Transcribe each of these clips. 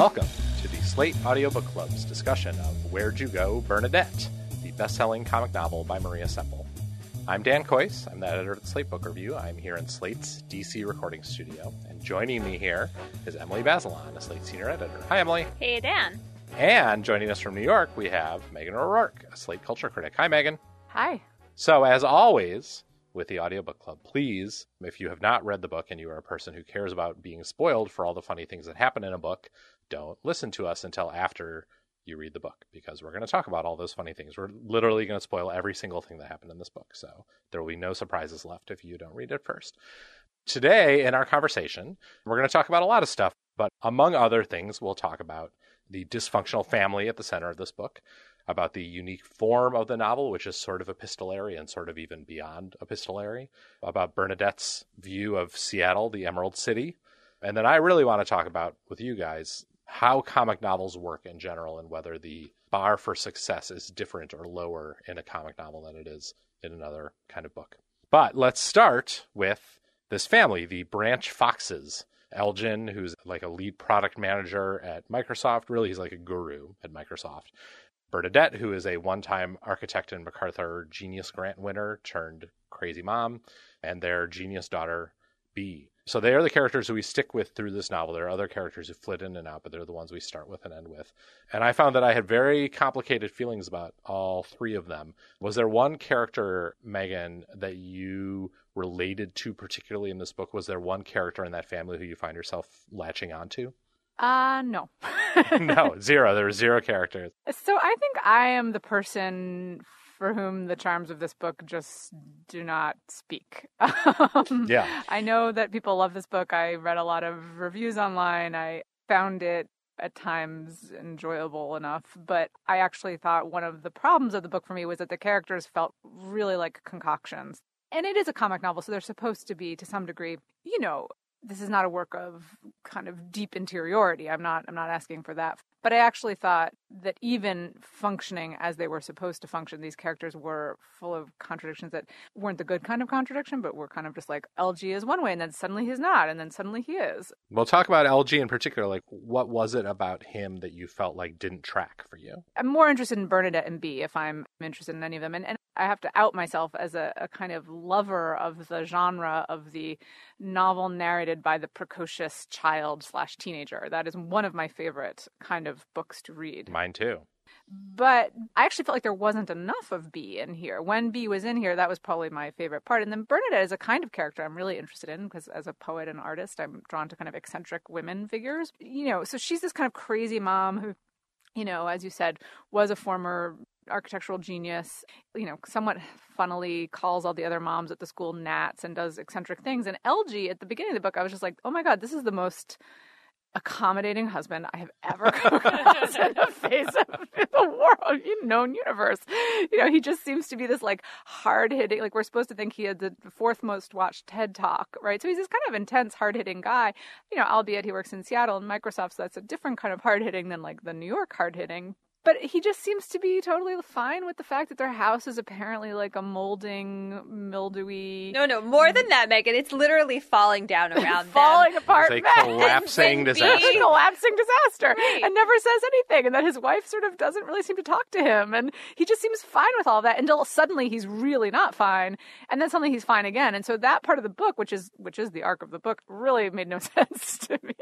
Welcome to the Slate Audiobook Club's discussion of Where'd You Go, Bernadette, the best-selling comic novel by Maria Semple. I'm Dan Kois. I'm the editor of the Slate Book Review. I'm here in Slate's DC recording studio, and joining me here is Emily Bazelon, a Slate senior editor. Hi, Emily. Hey, Dan. And joining us from New York, we have Meghan O'Rourke, a Slate culture critic. Hi, Meghan. Hi. So, as always, with the Audiobook Club, please, if you have not read the book and you are a person who cares about being spoiled for all the funny things that happen in a book, don't listen to us until after you read the book because we're going to talk about all those funny things. We're literally going to spoil every single thing that happened in this book. So there will be no surprises left if you don't read it first. Today, in our conversation, we're going to talk about a lot of stuff, but among other things, we'll talk about the dysfunctional family at the center of this book, about the unique form of the novel, which is sort of epistolary and sort of even beyond epistolary, about Bernadette's view of Seattle, the Emerald City. And then I really want to talk about with you guys how comic novels work in general and whether the bar for success is different or lower in a comic novel than it is in another kind of book. But let's start with this family, the Branch Foxes. Elgin, who's like a lead product manager at Microsoft, really he's like a guru at Microsoft. Bernadette, who is a one time architect and MacArthur Genius Grant winner turned crazy mom, and their genius daughter, Bee. So they are the characters who we stick with through this novel. There are other characters who flit in and out, but they're the ones we start with and end with. And I found that I had very complicated feelings about all three of them. Was there one character, Meghan, that you related to particularly in this book? Was there one character in that family who you find yourself latching onto? Uh, no. no, zero. There were zero characters. So I think I am the person for whom the charms of this book just do not speak. yeah. I know that people love this book. I read a lot of reviews online. I found it at times enjoyable enough, but I actually thought one of the problems of the book for me was that the characters felt really like concoctions. And it is a comic novel, so they're supposed to be to some degree, you know, this is not a work of kind of deep interiority. I'm not I'm not asking for that. But I actually thought that even functioning as they were supposed to function, these characters were full of contradictions that weren't the good kind of contradiction, but were kind of just like Elgie is one way and then suddenly he's not, and then suddenly he is. We'll talk about Elgie in particular. Like, what was it about him that you felt like didn't track for you? I'm more interested in Bernadette and Bee if I'm interested in any of them. And, and I have to out myself as a, a kind of lover of the genre of the novel narrated by the precocious child slash teenager. That is one of my favorite kind of books to read. Mine too. But I actually felt like there wasn't enough of Bee in here. When Bee was in here, that was probably my favorite part. And then Bernadette is a kind of character I'm really interested in because as a poet and artist, I'm drawn to kind of eccentric women figures. You know, so she's this kind of crazy mom who, you know, as you said, was a former architectural genius, you know, somewhat funnily calls all the other moms at the school gnats and does eccentric things. And Elgie at the beginning of the book, I was just like, oh my God, this is the most accommodating husband I have ever come across in the face of the world, known universe. You know, he just seems to be this like hard hitting, like we're supposed to think he had the fourth most watched TED talk, right? So he's this kind of intense, hard hitting guy, you know, albeit he works in Seattle and Microsoft, so that's a different kind of hard hitting than like the New York hard hitting. But he just seems to be totally fine with the fact that their house is apparently like a molding, mildewy. No, no, more than that, Meghan. It's literally falling down around falling them. apart, It's a collapsing disaster. a collapsing disaster Right. and never says anything and that his wife sort of doesn't really seem to talk to him and he just seems fine with all that until suddenly he's really not fine and then suddenly he's fine again and so that part of the book which is which is the arc of the book really made no sense to me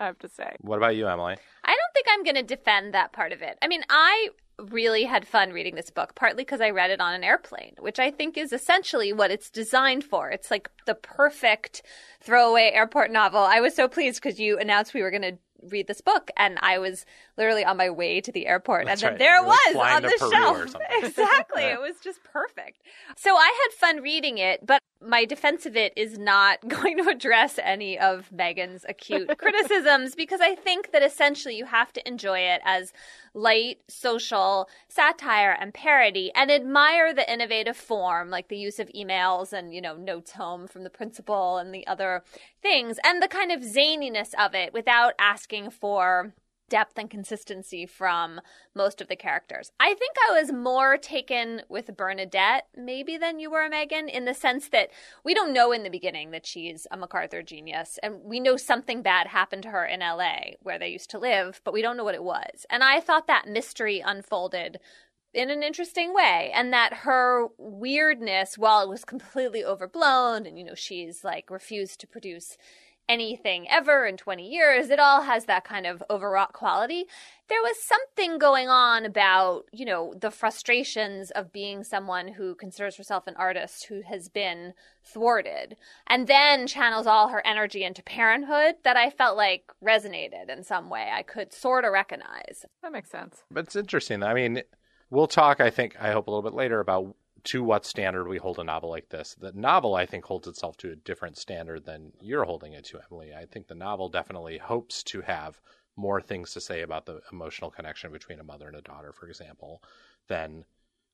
i have to say What about you, Emily? I don't think I'm going to defend that part of it. I mean, I really had fun reading this book, partly because I read it on an airplane, which I think is essentially what it's designed for. It's like the perfect throwaway airport novel. I was so pleased because you announced we were going to read this book, and I was literally on my way to the airport, That's and then right. there it was on the Peru shelf. Exactly. Yeah. It was just perfect. So I had fun reading it, but my defense of it is not going to address any of Meghan's acute criticisms because I think that essentially you have to enjoy it as light social satire and parody and admire the innovative form like the use of emails and you know notes home from the principal and the other things and the kind of zaniness of it without asking for depth and consistency from most of the characters. I think I was more taken with Bernadette maybe than you were, Meghan, in the sense that we don't know in the beginning that she's a MacArthur genius, and we know something bad happened to her in LA where they used to live, but we don't know what it was. And I thought that mystery unfolded in an interesting way and that her weirdness while it was completely overblown and you know she's like refused to produce anything ever in 20 years. It all has that kind of overwrought quality. There was something going on about you know the frustrations of being someone who considers herself an artist who has been thwarted and then channels all her energy into parenthood that i felt like resonated in some way i could sort of recognize. That makes sense. But it's interesting. I mean, we'll talk, I think, I hope a little bit later about to what standard we hold a novel like this. The novel, I think, holds itself to a different standard than you're holding it to, Emily. I think the novel definitely hopes to have more things to say about the emotional connection between a mother and a daughter, for example, than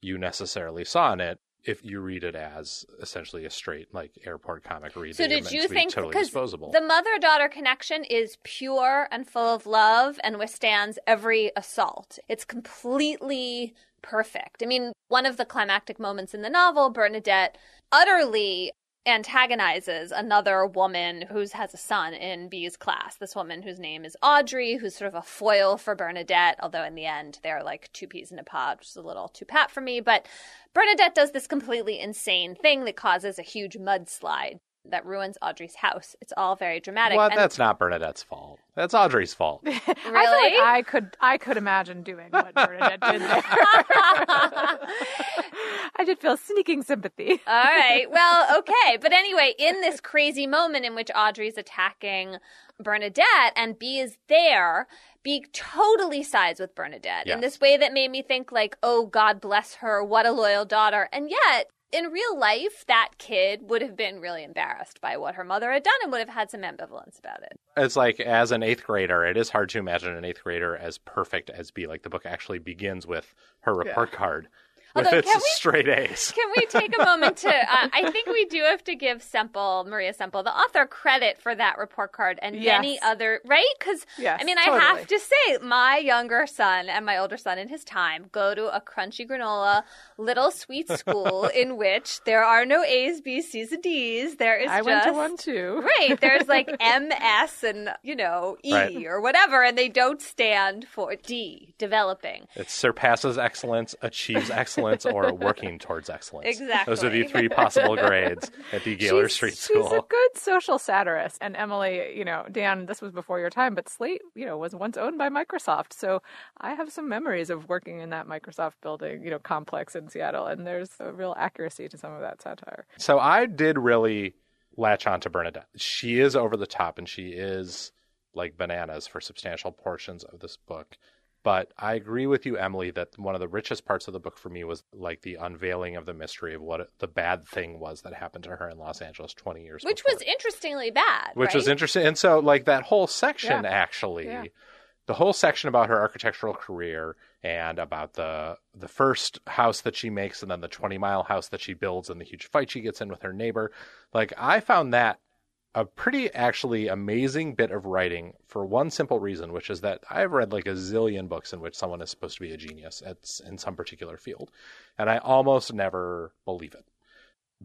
you necessarily saw in it. If you read it as essentially a straight like airport comic read, So did you to think totally disposable? the mother daughter connection is pure and full of love and withstands every assault? It's completely perfect. I mean, one of the climactic moments in the novel, Bernadette utterly antagonizes another woman who has a son in Bee's class. This woman whose name is Audrey, who's sort of a foil for Bernadette, although in the end they're like two peas in a pod, which is a little too pat for me. But Bernadette does this completely insane thing that causes a huge mudslide that ruins Audrey's house. It's all very dramatic. well, and- that's not Bernadette's fault. That's Audrey's fault. I feel like Really? I could I could imagine doing what Bernadette did there. I did feel sneaking sympathy. All right. Well, okay. But anyway, in this crazy moment in which Audrey's attacking Bernadette and Bee is there, Bee totally sides with Bernadette in this way that made me think like, "Oh, God bless her. What a loyal daughter." And yet, in real life, that kid would have been really embarrassed by what her mother had done and would have had some ambivalence about it. It's like as an eighth grader, it is hard to imagine an eighth grader as perfect as Bee. Like the book actually begins with her report card with Although, its can we- straight A's. Can we take a moment to? Uh, I think we do have to give Semple, Maria Semple, the author, credit for that report card and many other. Right? Because Yes, I mean, I have to say, my younger son and my older son in his time go to a crunchy granola little sweet school in which there are no A's, B's, C's, and D's. There is I just went to one too. Right. There's like MS and, you know, E Right. or whatever, and they don't stand for D, developing. It surpasses excellence, achieves excellence, or working towards excellence. Exactly. Those are the three possible grades at the Galer She's- Street She's a good social satirist. And Emily, you know, Dan, this was before your time, but Slate, you know, was once owned by Microsoft. So I have some memories of working in that Microsoft building, you know, complex in Seattle. And there's a real accuracy to some of that satire. So I did really latch on to Bernadette. She is over the top and she is like bananas for substantial portions of this book. But I agree with you, Emily, that one of the richest parts of the book for me was like the unveiling of the mystery of what the bad thing was that happened to her in Los Angeles 20 years ago. Which before. was interestingly bad. which was interesting. And so, like that whole section, Yeah. actually, Yeah. the whole section about her architectural career and about the the first house that she makes, and then the twenty mile house that she builds, and the huge fight she gets in with her neighbor. Like I found that a pretty actually amazing bit of writing for one simple reason, which is that I've read like a zillion books in which someone is supposed to be a genius at, in some particular field, and I almost never believe it.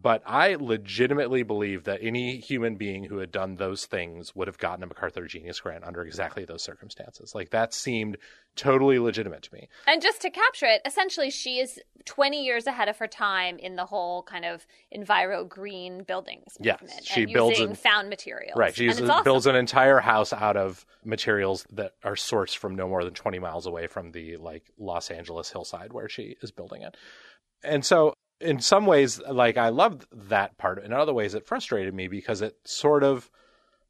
But I legitimately believe that any human being who had done those things would have gotten a MacArthur Genius Grant under exactly those circumstances. Like that seemed totally legitimate to me. And just to capture it, essentially, she is 20 years ahead of her time in the whole kind of enviro green buildings Yes, movement she and builds using an- found materials. Right. She uses, awesome. builds an entire house out of materials that are sourced from no more than 20 miles away from the like Los Angeles hillside where she is building it. And so in some ways like I loved that part. In other ways it frustrated me because it sort of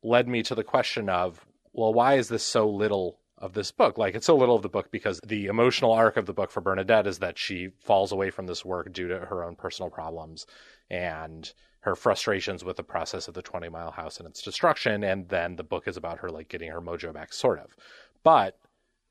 led me to the question of well why is this so little of this book? Like it's so little of the book because the emotional arc of the book for Bernadette is that she falls away from this work due to her own personal problems and her frustrations with the process of the 20 mile house and its destruction and then the book is about her like getting her mojo back sort of but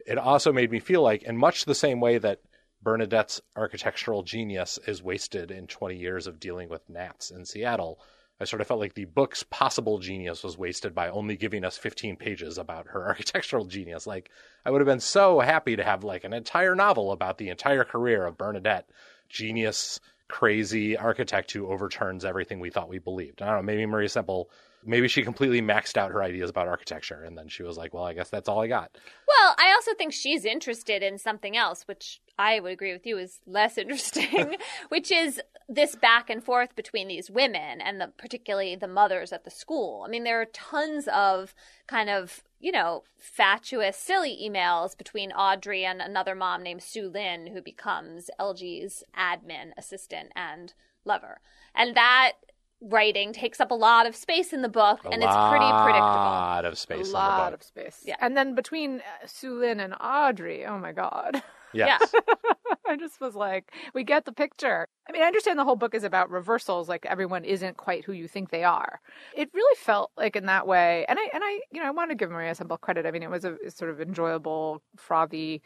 it also made me feel like in much the same way that bernadette's architectural genius is wasted in 20 years of dealing with gnats in seattle i sort of felt like the book's possible genius was wasted by only giving us 15 pages about her architectural genius like i would have been so happy to have like an entire novel about the entire career of bernadette genius crazy architect who overturns everything we thought we believed. I don't know, maybe Maria Semple, maybe she completely maxed out her ideas about architecture and then she was like, well, I guess that's all I got. Well, I also think she's interested in something else, which I would agree with you is less interesting, which is this back and forth between these women and the, particularly the mothers at the school. I mean, there are tons of kind of, you know, fatuous, silly emails between Audrey and another mom named Soo-Lin, who becomes Elgie's admin assistant and lover. And that writing takes up a lot of space in the book, A and it's pretty predictable. A lot of space a in the lot book. of space. Yeah. And then between uh, Sue and Audrey, oh my God. Yes. I just was like, we get the picture. I mean, I understand the whole book is about reversals, like everyone isn't quite who you think they are. It really felt like in that way, and I and I, you know, I want to give Maria Semple credit. I mean, it was a sort of enjoyable, frothy.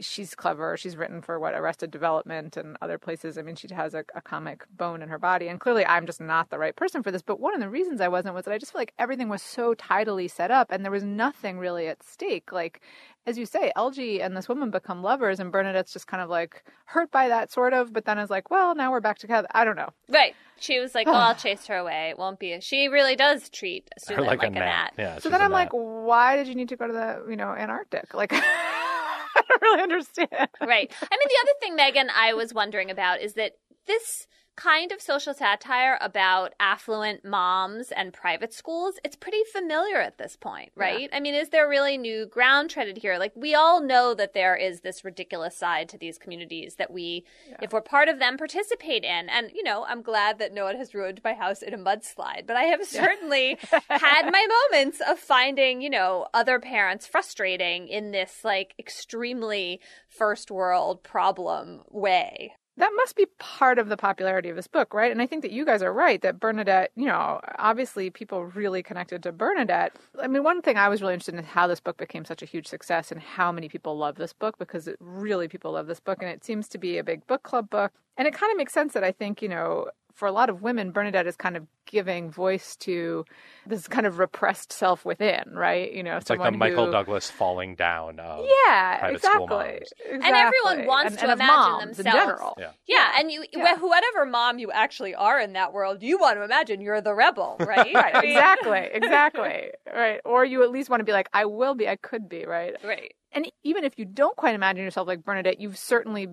She's clever. She's written for what Arrested Development and other places. I mean, she has a, a comic bone in her body, and clearly, I'm just not the right person for this. But one of the reasons I wasn't was that I just feel like everything was so tidily set up, and there was nothing really at stake. Like as you say, Elgie and this woman become lovers, and Bernadette's just kind of like hurt by that, sort of, but then is like, well, now we're back together. I don't know. Right. She was like, "Well, I'll chase her away. It won't be." A... She really does treat Sue Her like, like, a gnat. Yeah. So then I'm gnat. like, why did you need to go to the, you know, Antarctic? Like, I don't really understand. right. I mean, the other thing, Meghan, I was wondering about is that this kind of social satire about affluent moms and private schools, it's pretty familiar at this point, right? I mean, is there really new ground treaded here? Like, we all know that there is this ridiculous side to these communities that we, if we're part of them, participate in. And, you know, I'm glad that no one has ruined my house in a mudslide, but I have certainly had my moments of finding, you know, other parents frustrating in this, like, extremely first world problem way. That must be part of the popularity of this book, right? And I think that you guys are right that Bernadette, you know, obviously people really connected to Bernadette. I mean, one thing I was really interested in is how this book became such a huge success and how many people love this book because it really people love this book and it seems to be a big book club book. And it kind of makes sense that I think, you know, for a lot of women, Bernadette is kind of giving voice to this kind of repressed self within, right? You know, it's like the Michael who- Douglas falling down of Yeah, private school exactly. moms. exactly. everyone wants And- to and imagine moms in themselves- general. Yeah. Yeah, and you, Yeah. whatever mom you actually are in that world, you want to imagine you're the rebel, right? Right, exactly, exactly. Right. Or you at least want to be like, I will be, I could be, right? Right. And even if you don't quite imagine yourself like Bernadette, you've certainly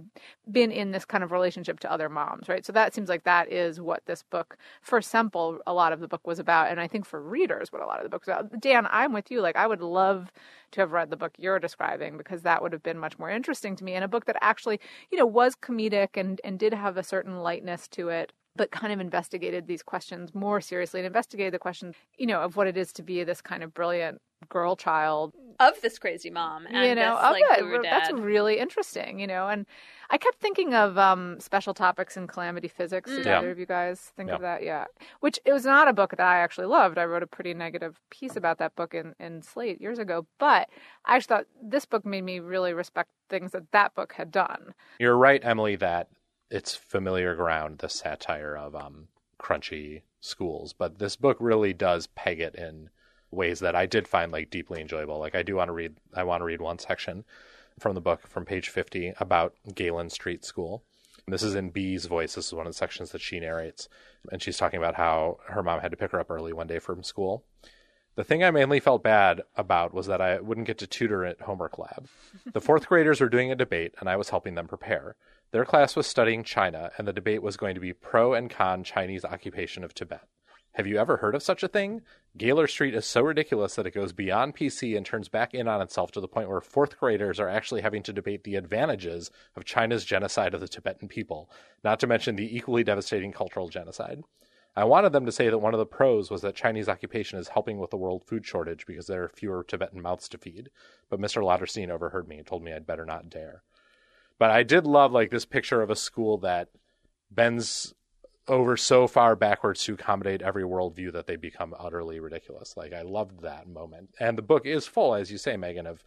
been in this kind of relationship to other moms, right? So that seems like that is what this book, for Semple, a lot of the book was about. And I think for readers, what a lot of the book was about. Dan, I'm with you. Like, I would love to have read the book you're describing because that would have been much more interesting to me. And a book that actually, you know, was comedic and, and did have a certain lightness to it but kind of investigated these questions more seriously and investigated the question, you know, of what it is to be this kind of brilliant girl child Of this crazy mom, and you know, this, like, it. guru That's really interesting, you know. And I kept thinking of um, special topics in calamity physics. Did Yeah. either of you guys think of that? Yeah. Which it was not a book that I actually loved. I wrote a pretty negative piece about that book in, in Slate years ago. But I actually thought this book made me really respect things that that book had done. You're right, Emily, that it's familiar ground, the satire of um, crunchy schools, but this book really does peg it in ways that I did find like deeply enjoyable. Like I do want to read I want to read one section from the book from page 50 about Galer Street School. This is in Bee's voice. This is one of the sections that she narrates. And she's talking about how her mom had to pick her up early one day from school. The thing I mainly felt bad about was that I wouldn't get to tutor at homework lab. The fourth graders were doing a debate, and I was helping them prepare. Their class was studying China, and the debate was going to be pro and con Chinese occupation of Tibet. Have you ever heard of such a thing? Galer Street is so ridiculous that it goes beyond PC and turns back in on itself to the point where fourth graders are actually having to debate the advantages of China's genocide of the Tibetan people, not to mention the equally devastating cultural genocide. I wanted them to say that one of the pros was that Chinese occupation is helping with the world food shortage because there are fewer Tibetan mouths to feed, but Mr. Lauterstein overheard me and told me I'd better not dare. But I did love like this picture of a school that bends over so far backwards to accommodate every worldview that they become utterly ridiculous. Like I loved that moment. And the book is full, as you say, Meghan, of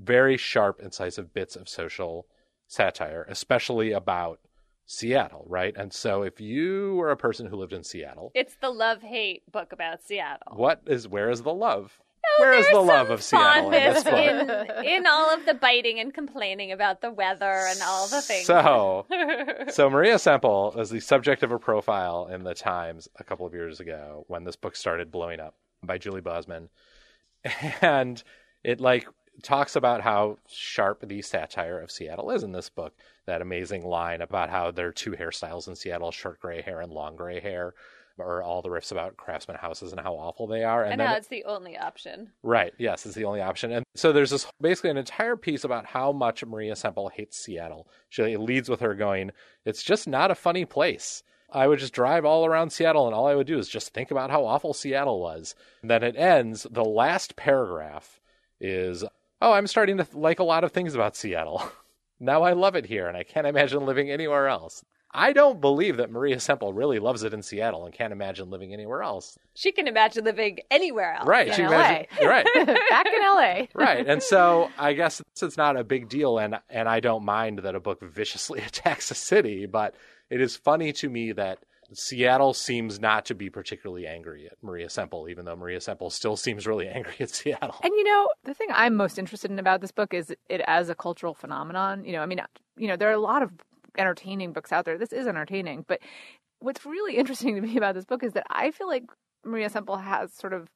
very sharp, incisive bits of social satire, especially about Seattle, right? And so if you were a person who lived in Seattle, It's the love hate book about Seattle. what is where is the love? No, where is the love of Seattle in this fondness book? in, in all of the biting and complaining about the weather and all the things. So, so Maria Semple was the subject of a profile in the Times a couple of years ago when this book started blowing up by Julie Bosman, and it like talks about how sharp the satire of Seattle is in this book. That amazing line about how there are two hairstyles in Seattle: short gray hair and long gray hair. Or all the riffs about craftsman houses and how awful they are, and, and then now it's the only option. Right. Yes, it's the only option. And so there's this basically an entire piece about how much Maria Semple hates Seattle. She leads with her going, "It's just not a funny place." I would just drive all around Seattle, and all I would do is just think about how awful Seattle was. And then it ends. The last paragraph is, "Oh, I'm starting to like a lot of things about Seattle. now I love it here, and I can't imagine living anywhere else." I don't believe that Maria Semple really loves it in Seattle and can't imagine living anywhere else. She can imagine living anywhere else. Right. In she LA. imagine- right. Back in LA. right and so i guess it's, it's not a big deal and and i don't mind that a book viciously attacks a city but it is funny to me that seattle seems not to be particularly angry at maria semple even though maria semple still seems really angry at seattle And you know, the thing I'm most interested in about this book is it as a cultural phenomenon. You know, I mean, you know, there are a lot of entertaining books out there. This is entertaining, but what's really interesting to me about this book is that I feel like Maria Semple has sort of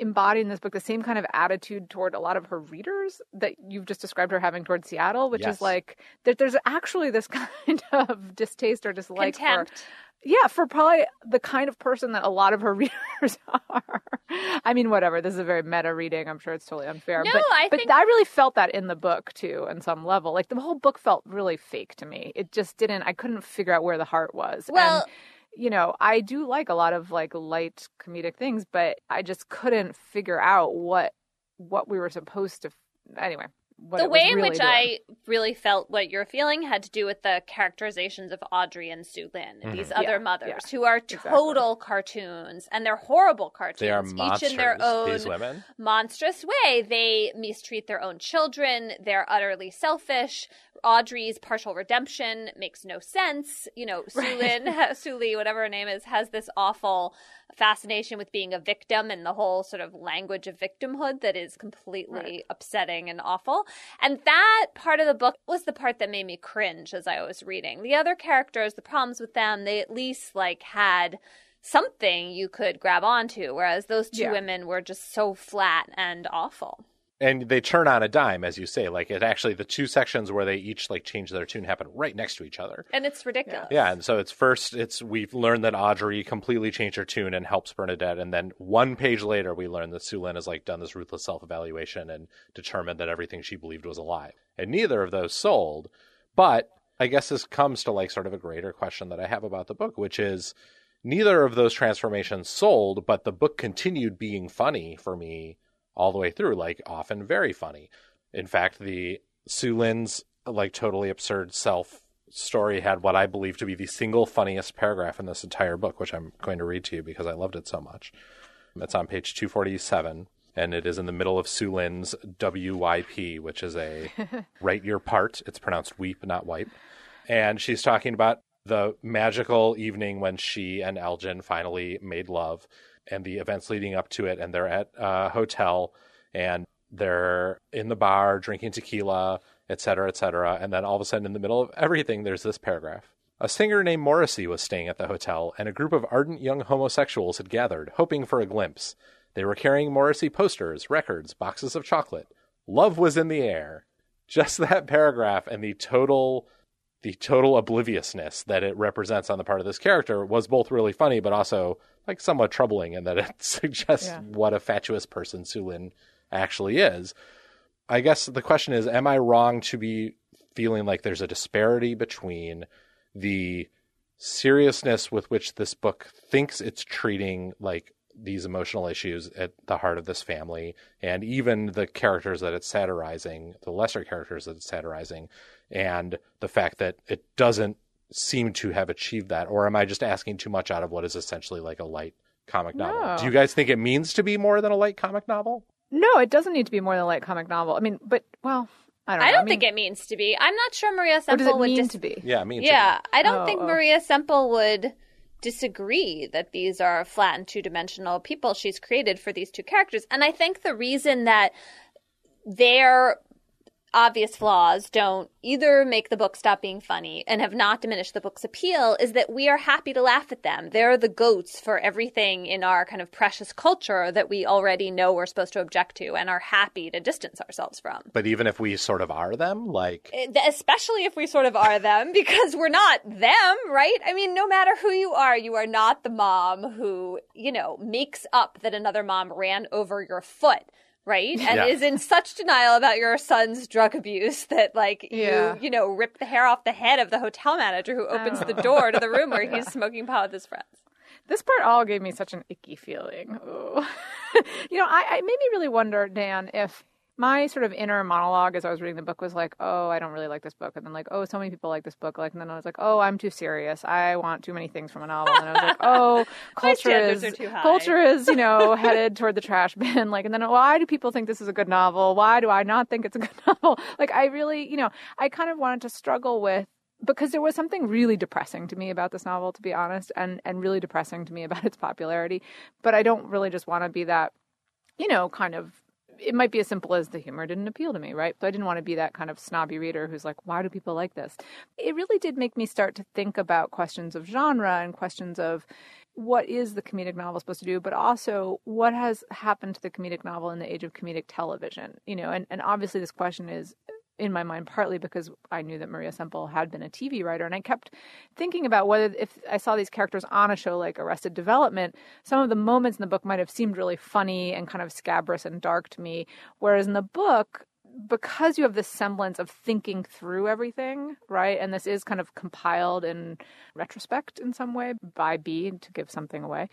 embodied in this book the same kind of attitude toward a lot of her readers that you've just described her having toward Seattle, which Yes. is like that there's actually this kind of distaste or dislike for Contempt. yeah, for probably the kind of person that a lot of her readers are. I mean, whatever. This is a very meta reading. I'm sure it's totally unfair. No, but, I but think- I really felt that in the book too, on some level. Like the whole book felt really fake to me. It just didn't. I couldn't figure out where the heart was. Well- and, you know, I do like a lot of like light comedic things, but I just couldn't figure out what what we were supposed to. Anyway, the it was way in really which doing. I really felt what you're feeling had to do with the characterizations of Audrey and Soo-Lin, Mm-hmm. these other Yeah, mothers yeah, who are exactly. total cartoons, and they're horrible cartoons, they are each in their own these women monstrous way. They mistreat their own children. They're utterly selfish. Audrey's partial redemption makes no sense. You know, Soo-Lin, Suli, whatever her name is, has this awful fascination with being a victim and the whole sort of language of victimhood that is completely upsetting and awful. And that part of the book was the part that made me cringe as I was reading. The other characters, the problems with them, they at least like had something you could grab onto, whereas those two Yeah. women were just so flat and awful. And they turn on a dime as you say like it actually the two sections where they each like change their tune happen right next to each other And it's ridiculous. Yeah, and so it's first it's we've learned that Audrey completely changed her tune and helps Bernadette, and then one page later we learn that Soo-Lin has like done this ruthless self evaluation and determined that everything she believed was a lie. And neither of those sold. But I guess this comes to like sort of a greater question that I have about the book, which is neither of those transformations sold, but the book continued being funny for me all the way through, like often very funny. In fact, the Sue Soo-Lin's like totally absurd self story had what I believe to be the single funniest paragraph in this entire book, which I'm going to read to you because I loved it so much. It's on page 247, and it is in the middle of Sue Soo-Lin's WYP, which is a write your part. It's pronounced weep, not wipe. And she's talking about the magical evening when she and Elgin finally made love and the events leading up to it. And they're at a hotel and they're in the bar drinking tequila, et cetera, et cetera. And then all of a sudden, in the middle of everything, there's this paragraph. A singer named Morrissey was staying at the hotel, and a group of ardent young homosexuals had gathered, hoping for a glimpse. They were carrying Morrissey posters, records, boxes of chocolate. Love was in the air. Just that paragraph and the total the total obliviousness that it represents on the part of this character was both really funny but also like somewhat troubling in that it suggests Yeah. what a fatuous person Soo-Lin actually is. I guess the question is am I wrong to be feeling like there's a disparity between the seriousness with which this book thinks it's treating like these emotional issues at the heart of this family and even the characters that it's satirizing the lesser characters that it's satirizing and the fact that it doesn't seem to have achieved that or am i just asking too much out of what is essentially like a light comic novel No. do you guys think it means to be more than a light comic novel No, it doesn't need to be more than a light comic novel. I mean, but well, I don't. I don't I mean, think it means to be. I'm not sure Maria Or does Semple it would mean dis- to be? yeah me too. Yeah, I don't Oh, think oh. Maria Semple would disagree that these are flat and two dimensional people she's created for these two characters. And I think the reason that their obvious flaws don't either make the book stop being funny and have not diminished the book's appeal is that we are happy to laugh at them. They're the goats for everything in our kind of precious culture that we already know we're supposed to object to and are happy to distance ourselves from. but even if we sort of are them like eh, especially if we sort of are them because we're not them right i mean no matter who you are you are not the mom who you know makes up that another mom ran over your foot right and Yeah. is in such denial about your son's drug abuse that like Yeah. you you know rip the hair off the head of the hotel manager who opens the Oh. door to the room where oh. he's smoking pot with his friends This part all gave me such an icky feeling. Ooh. you know, I, I made me really wonder, Dan, if my sort of inner monologue as I was reading the book was like, oh, I don't really like this book. And then like, oh, so many people like this book. Like, and then I was like, oh, I'm too serious. I want too many things from a novel. And I was like, oh, culture is are too high. culture is, you know, headed toward the trash bin. Like, and then why do people think this is a good novel? Why do I not think it's a good novel? Like, I really, you know, I kind of wanted to struggle with because there was something really depressing to me about this novel to be honest and and really depressing to me about its popularity but i don't really just want to be that you know kind of it might be as simple as the humor didn't appeal to me right? So i didn't want to be that kind of snobby reader who's like why do people like this? It really did make me start to think about questions of genre and questions of what is the comedic novel supposed to do but also what has happened to the comedic novel in the age of comedic television you know? And, and obviously this question is in my mind partly because I knew that Maria Semple had been a TV writer and I kept thinking about whether if I saw these characters on a show like Arrested Development some of the moments in the book might have seemed really funny and kind of scabrous and dark to me whereas in the book because you have this semblance of thinking through everything right and this is kind of compiled in retrospect in some way by Bee to give something away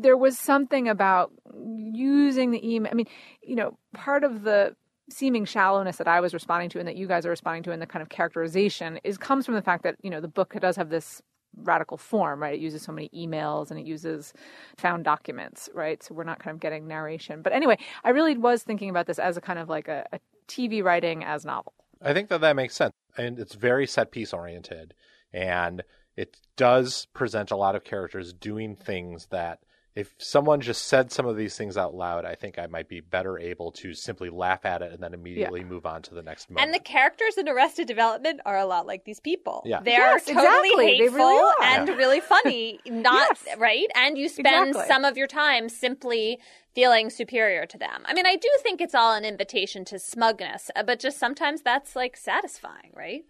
there was something about using the email. I mean, you know, part of the seeming shallowness that I was responding to and that you guys are responding to in the kind of characterization is comes from the fact that, you know, the book does have this radical form, right? It uses so many emails and it uses found documents, right? So we're not kind of getting narration. But anyway, I really was thinking about this as a kind of like a, a TV writing as novel. I think that that makes sense. And it's very set piece oriented. And it does present a lot of characters doing things that if someone just said some of these things out loud, I think I might be better able to simply laugh at it and then immediately move on to the next moment. And the characters in Arrested Development are a lot like these people. Yeah. They're Yes, totally exactly. They hateful really are. and Yeah. really funny. Not Yes. right. And you spend Exactly. some of your time simply feeling superior to them. I mean, I do think it's all an invitation to smugness, uh, but just sometimes that's like satisfying, right?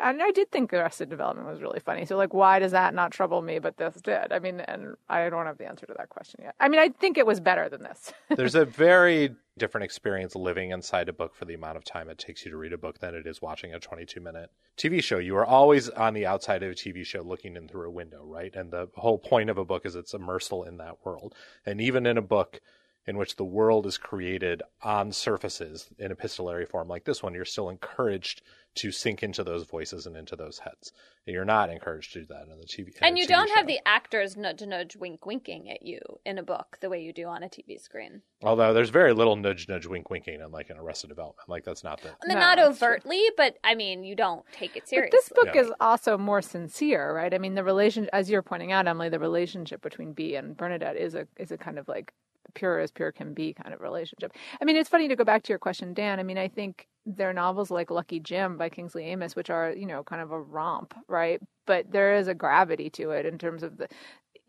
And I did think Arrested Development was really funny. So, like, why does that not trouble me, but this did? I mean, and I don't have the answer to that question yet. I mean, I think it was better than this. There's a very different experience living inside a book for the amount of time it takes you to read a book than it is watching a 22 minute TV show. You are always on the outside of a TV show looking in through a window, right? And the whole point of a book is it's immersal in that world. And even in a book, in which the world is created on surfaces in epistolary form like this one, you're still encouraged to sink into those voices and into those heads. And you're not encouraged to do that in the TV. in And you TV don't have the actors nudge nudge wink winking at you in a book the way you do on a TV screen. Although there's very little nudge nudge wink winking in like an Arrested Development. Like that's not the I mean, No, not that's true. overtly, but I mean, you don't take it But seriously. this book Yeah. is also more sincere, right? I mean, the relation, as you're pointing out, Emily, the relationship between Bee and Bernadette is a is a kind of like pure as pure can be kind of relationship. I mean, it's funny to go back to your question, Dan. I mean, I think there are novels like Lucky Jim by Kingsley Amis, which are you know kind of a romp, right? But there is a gravity to it in terms of the,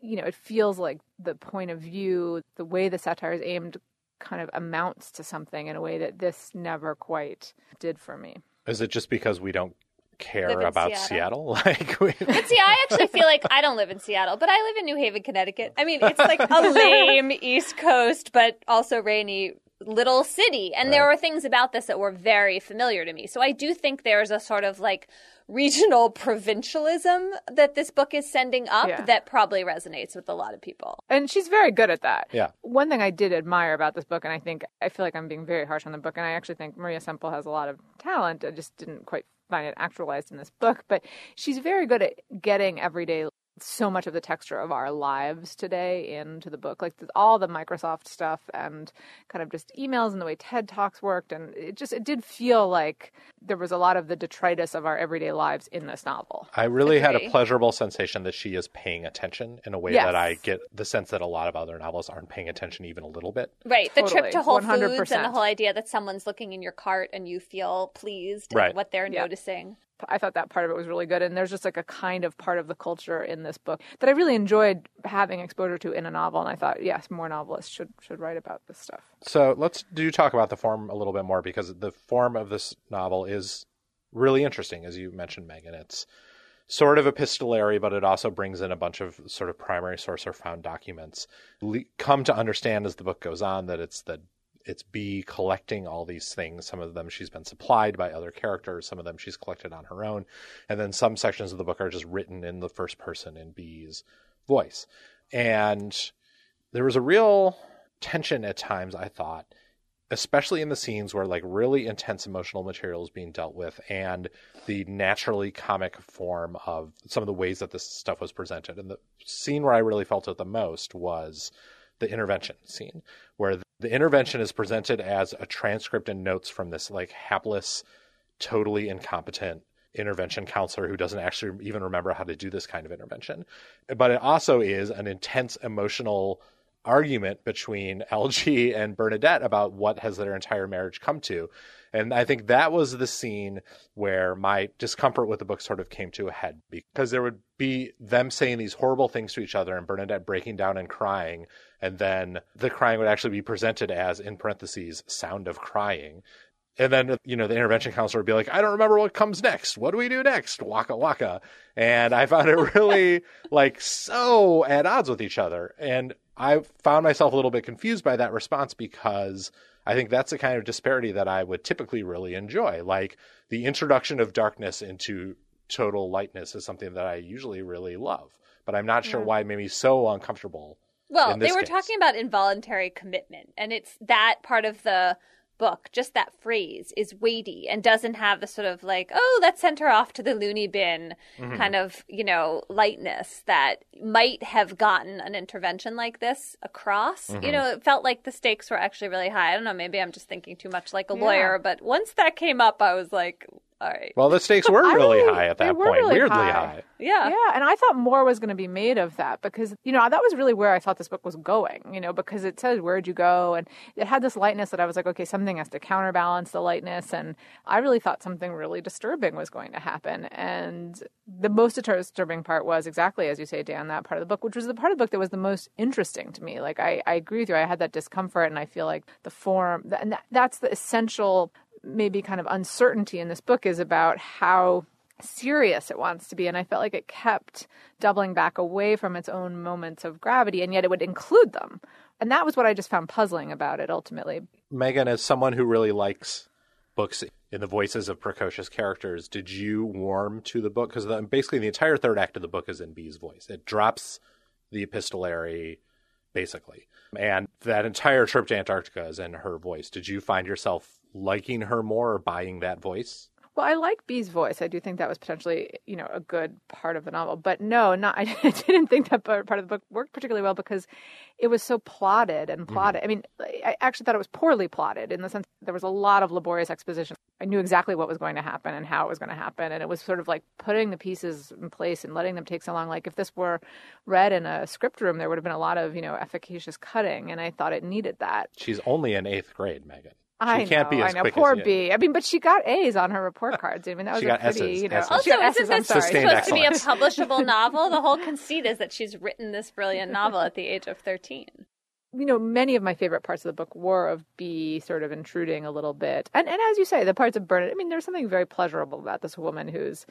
you know, it feels like the point of view, the way the satire is aimed, kind of amounts to something in a way that this never quite did for me. Is it just because we don't care about Seattle? Seattle? like we, But see, I actually feel like I don't live in Seattle, but I live in New Haven, Connecticut. I mean, it's like a lame East Coast, but also rainy little city. And there were things about this that were very familiar to me. So I do think there's a sort of like regional provincialism that this book is sending up Yeah. that probably resonates with a lot of people. And she's very good at that. Yeah. One thing I did admire about this book, and I think I feel like I'm being very harsh on the book, and I actually think Maria Semple has a lot of talent. I just didn't quite find it actualized in this book. But she's very good at getting everyday so much of the texture of our lives today into the book like all the microsoft stuff and kind of just emails and the way ted talks worked and it just it did feel like there was a lot of the detritus of our everyday lives in this novel I really had a pleasurable sensation that she is paying attention in a way Yes. that I get the sense that a lot of other novels aren't paying attention even a little bit. Right. The trip to Whole Foods and the whole idea that someone's looking in your cart and you feel pleased Right. at what they're Yeah. noticing. I thought that part of it was really good. And there's just like a kind of part of the culture in this book that I really enjoyed having exposure to in a novel. And I thought, yes, more novelists should should write about this stuff. So let's do talk about the form a little bit more because the form of this novel is really interesting, as you mentioned, Meghan. It's sort of epistolary, but it also brings in a bunch of sort of primary source or found documents. Come to understand as the book goes on that it's the it's Bee collecting all these things. Some of them she's been supplied by other characters. Some of them she's collected on her own. And then some sections of the book are just written in the first person in Bee's voice. And there was a real tension at times, I thought, especially in the scenes where like really intense emotional material is being dealt with and the naturally comic form of some of the ways that this stuff was presented. And the scene where I really felt it the most was the intervention scene, where the intervention is presented as a transcript and notes from this like hapless, totally incompetent intervention counselor who doesn't actually even remember how to do this kind of intervention. But it also is an intense emotional argument between Elgie and Bernadette about what has their entire marriage come to. And I think that was the scene where my discomfort with the book sort of came to a head because there would be them saying these horrible things to each other and Bernadette breaking down and crying. And then the crying would actually be presented as, in parentheses, sound of crying. And then, you know, the intervention counselor would be like, I don't remember what comes next. What do we do next? Waka waka. And I found it really like so at odds with each other. And I found myself a little bit confused by that response because I think that's the kind of disparity that I would typically really enjoy. Like the introduction of darkness into total lightness is something that I usually really love. But I'm not sure why it made me so uncomfortable. Well, they were case. talking about involuntary commitment, and it's that part of the book, just that phrase is weighty and doesn't have the sort of like, oh, let's send her off to the loony bin Mm-hmm. kind of, you know, lightness that might have gotten an intervention like this across. Mm-hmm. You know, it felt like the stakes were actually really high. I don't know, maybe I'm just thinking too much like a Yeah. lawyer, but once that came up, I was like, all right. Well, the stakes were really really- high at that point, really weirdly high. high. yeah. Yeah, and I thought more was going to be made of that because you know that was really where I thought this book was going. You know, because it said where'd you go, and it had this lightness that I was like, okay, something has to counterbalance the lightness, and I really thought something really disturbing was going to happen. And the most disturbing part was exactly as you say, Dan, that part of the book, which was the part of the book that was the most interesting to me. Like I, I agree with you. I had that discomfort, and I feel like the form, and that, that's the essential maybe kind of uncertainty in this book is about how serious it wants to be and i felt like it kept doubling back away from its own moments of gravity and yet it would include them and that was what i just found puzzling about it ultimately Meghan, as someone who really likes books in the voices of precocious characters, did you warm to the book? Because basically the entire third act of the book is in Bee's voice. It drops the epistolary basically. And that entire trip to Antarctica is in her voice. Did you find yourself liking her more or buying that voice? Well, I like Bee's voice. I do think that was potentially, you know, a good part of the novel. But no, not I didn't think that part of the book worked particularly well because it was so plotted and plotted. Mm-hmm. I mean, I actually thought it was poorly plotted in the sense there was a lot of laborious exposition. I knew exactly what was going to happen and how it was going to happen, and it was sort of like putting the pieces in place and letting them take so long. Like if this were read in a script room, there would have been a lot of, you know, efficacious cutting, and I thought it needed that. She's only in eighth grade, Meghan. I can't know, be as I know. quick Poor as Bee. I mean, but she got A's on her report cards. I mean, that was she a got pretty, S's, you know. S's. Also, she got isn't S's, this supposed to be a publishable novel? The whole conceit is that she's written this brilliant novel at the age of 13. you know, many of my favorite parts of the book were of Bee sort of intruding a little bit. And and as you say, the parts of Bernadette, I mean, there's something very pleasurable about this woman who's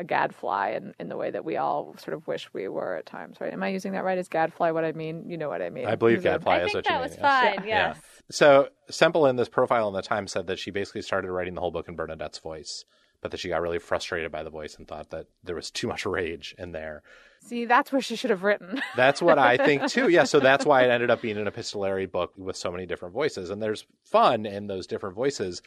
a gadfly in, in the way that we all sort of wish we were at times, right? Am I using that right? Is gadfly what I mean? You know what I mean. I believe Is it- gadfly I is think what you that mean. was yes. fine, Yeah. yes. So Semple in this profile in the Times said that she basically started writing the whole book in Bernadette's voice, but that she got really frustrated by the voice and thought that there was too much rage in there. See, that's where she should have written. That's what I think too. Yeah, so that's why it ended up being an epistolary book with so many different voices, and there's fun in those different voices,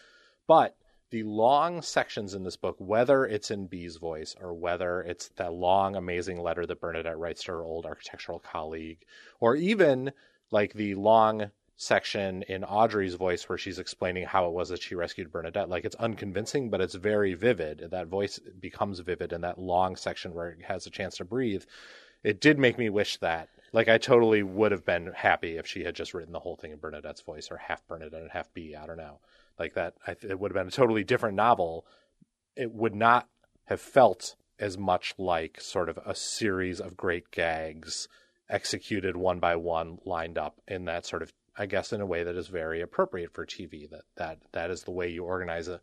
but the long sections in this book, whether it's in Bee's voice or whether it's that long, amazing letter that Bernadette writes to her old architectural colleague, or even like the long section in Audrey's voice where she's explaining how it was that she rescued Bernadette. Like it's unconvincing, but it's very vivid. That voice becomes vivid in that long section where it has a chance to breathe. It did make me wish that. Like I totally would have been happy if she had just written the whole thing in Bernadette's voice or half Bernadette and half Bee. I don't know. Like that, it would have been a totally different novel. It would not have felt as much like sort of a series of great gags executed one by one, lined up in that sort of, I guess, in a way that is very appropriate for TV. That that that is the way you organize a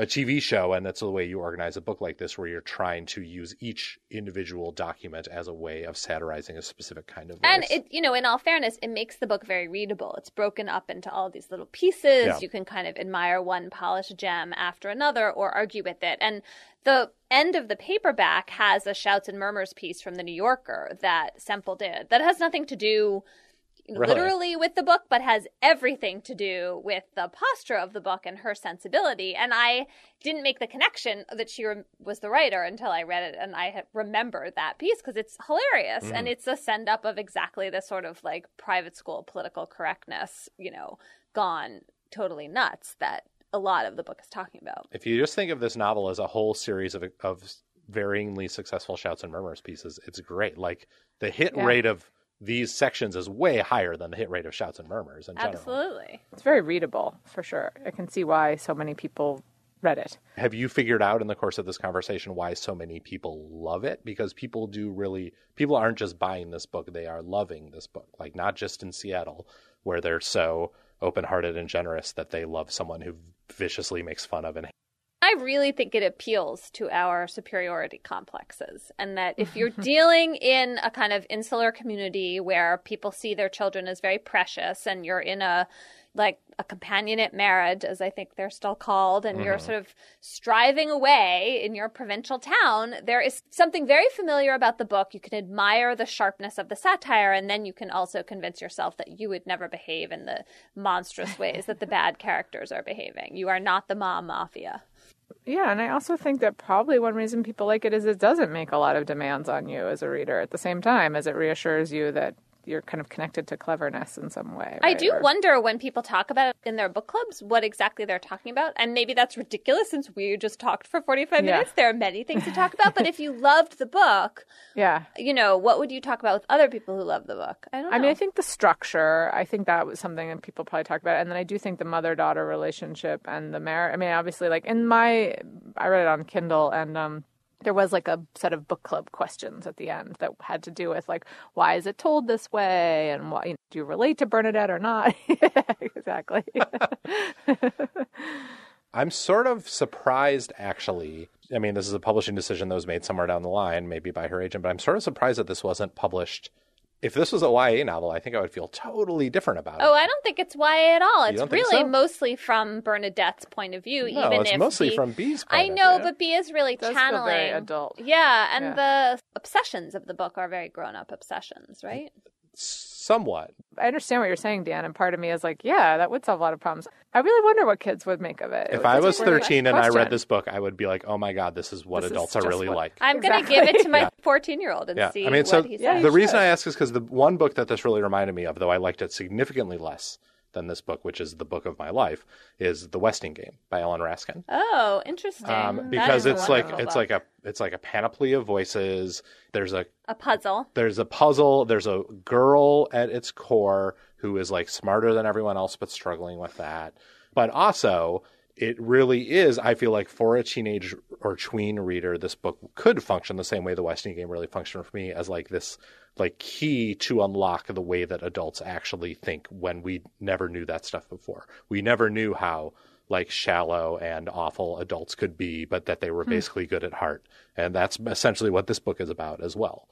a TV show, and that's the way you organize a book like this, where you're trying to use each individual document as a way of satirizing a specific kind of. And it, you know, in all fairness, it makes the book very readable. It's broken up into all these little pieces. Yeah. You can kind of admire one polished gem after another or argue with it. And the end of the paperback has a shouts and murmurs piece from the New Yorker that Semple did that has nothing to do Really? literally with the book, but has everything to do with the posture of the book and her sensibility. And I didn't make the connection that she rem- was the writer until I read it and I remembered that piece because it's hilarious and mm. it's a send up of exactly the sort of like private school political correctness, you know, gone totally nuts that a lot of the book is talking about. if you just think of this novel as a whole series of of varyingly successful shouts and murmurs pieces, it's great. Like the hit Yeah. rate of these sections is way higher than the hit rate of shouts and murmurs in general. Absolutely. It's very readable for sure. I can see why so many people read it. Have you figured out in the course of this conversation why so many people love it? Because people do really, people aren't just buying this book, they are loving this book. Like, not just in Seattle, where they're so open hearted and generous that they love someone who viciously makes fun of and I really think it appeals to our superiority complexes, and that if you're dealing in a kind of insular community where people see their children as very precious, and you're in a like a companionate marriage, as I think they're still called, and you're mm-hmm. sort of striving away in your provincial town, there is something very familiar about the book. You can admire the sharpness of the satire, and then you can also convince yourself that you would never behave in the monstrous ways that the bad characters are behaving. You are not the mom mafia. Yeah, and I also think that probably one reason people like it is it doesn't make a lot of demands on you as a reader at the same time as it reassures you that you're kind of connected to cleverness in some way. I do Or- wonder when people talk about it in their book clubs what exactly they're talking about. And maybe that's ridiculous since we just talked for 45 Yeah. minutes. There are many things to talk about. But if you loved the book, Yeah. you know, what would you talk about with other people who love the book? I don't know. I mean, I think the structure, I think that was something that people probably talk about. And then I do think the mother daughter relationship and the marriage. I mean, obviously, like in my, I read it on Kindle and, um, there was like a set of book club questions at the end that had to do with like why is it told this way and why do you relate to Bernadette or not? exactly. I'm sort of surprised, actually. I mean, this is a publishing decision that was made somewhere down the line, maybe by her agent, but I'm sort of surprised that this wasn't published. If this was a YA novel, I think I would feel totally different about it. Oh, I don't think it's YA at all. It's really so? mostly from Bernadette's point of view. no, even it's if mostly the- from Bee's I point of know, view. but B is really does feel channeling very adult. Yeah, and Yeah. the obsessions of the book are very grown-up obsessions, right? Somewhat. I understand what you're saying, Dan, and part of me is like, yeah, that would solve a lot of problems. I really wonder what kids would make of it. If It's I a was 13 and I read this book, I would be like, "Oh my god, this is what This is adults are really what- like." I'm going to give it to my Yeah. 14 year old and Yeah, see I mean, what so he Yeah, says. you the reason should. I ask is because the one book that this really reminded me of, though I liked it significantly less than this book, which is the book of my life, is The Westing Game by Ellen Raskin. Oh, interesting. Um, because it's like wonderful it's book. like a it's like a panoply of voices. There's a a puzzle. there's a puzzle. There's a girl at its core who is like smarter than everyone else, but struggling with that. But also, it really is. I feel like for a teenage or tween reader, this book could function the same way the Westing game really functioned for me as like this like key to unlock the way that adults actually think when we never knew that stuff before. We never knew how like shallow and awful adults could be, but that they were hmm. basically good at heart. And that's essentially what this book is about as well.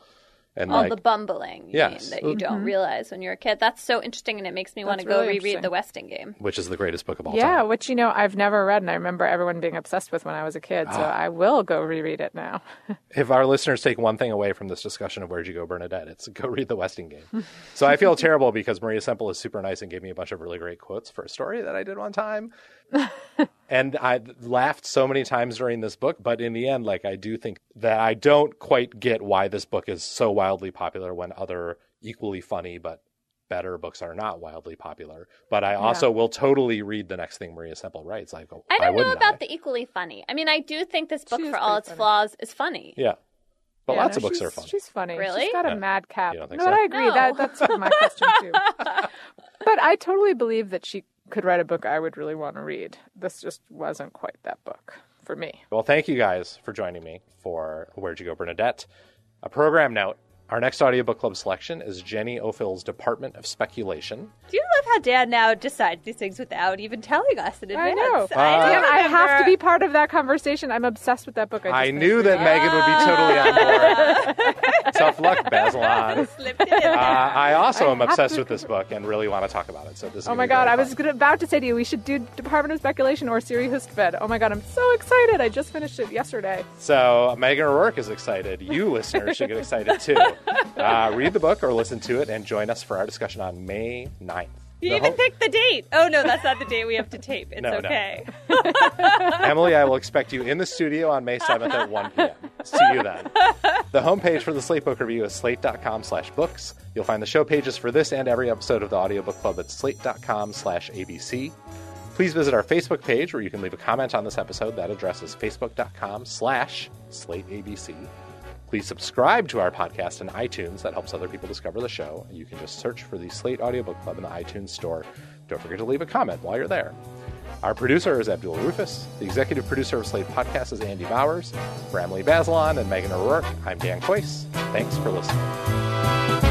And All like, the bumbling you Yes. mean, that you don't realize when you're a kid. That's so interesting, and it makes me want to go really reread the Westing game. which is the greatest book of all Yeah, time. Yeah, which you know I've never read, and I remember everyone being obsessed with when I was a kid. Ah. So I will go reread it now. If our listeners take one thing away from this discussion of Where'd You Go, Bernadette, it's go read the Westing game. so I feel terrible because Maria Semple is super nice and gave me a bunch of really great quotes for a story that I did one time. and I laughed so many times during this book, but in the end, like I do think that I don't quite get why this book is so wildly popular when other equally funny but better books are not wildly popular. But I also will totally read the next thing Maria Semple writes. I go, I don't know about I? the equally funny. I mean, I do think this book, She for all its funny. flaws, is funny. Yeah. But Yeah, lots no, of books are funny. She's funny. Really? She's got a Yeah. madcap. You don't think no, so? but I agree. No. That that's my question too. but I totally believe that she could write a book I would really want to read. This just wasn't quite that book for me. Well, thank you guys for joining me for Where'd You Go, Bernadette? A program note. Our next audiobook club selection is Jenny Offill's Department of Speculation. Do you love how Dan now decides these things without even telling us in advance? I advance? know. Uh, Dan, I have to be part of that conversation. I'm obsessed with that book. I, I knew that reading. Meghan would be totally on board. Tough luck, Bazelon. Slipped it in. Uh, I also am obsessed to- with this book and really want to talk about it. So this. Is Oh my god, very I was gonna, about to say to you, we should do Department of Speculation or Siri Hustvedt. Oh my god, I'm so excited. I just finished it yesterday. So Meghan O'Rourke is excited. You listeners should get excited too. Uh, read the book or listen to it and join us for our discussion on May 9th. you The even picked the date. Oh no, that's not the date we have to tape. It's No, no. okay. Emily, I will expect you in the studio on May 7th at 1 p.m. See you then. The homepage for the Slate Book Review is slate.com slash books. You'll find the show pages for this and every episode of the Audiobook Club at slate.com slash ABC. Please visit our Facebook page where you can leave a comment on this episode. That address is facebook.com slash slateabc. Please subscribe to our podcast in iTunes. That helps other people discover the show. You can just search for the Slate Audiobook Club in the iTunes store. Don't forget to leave a comment while you're there. Our producer is Abdul Rufus. The executive producer of Slate Podcast is Andy Bowers. For Emily Bazelon and Meghan O'Rourke, I'm Dan Kois. Thanks for listening.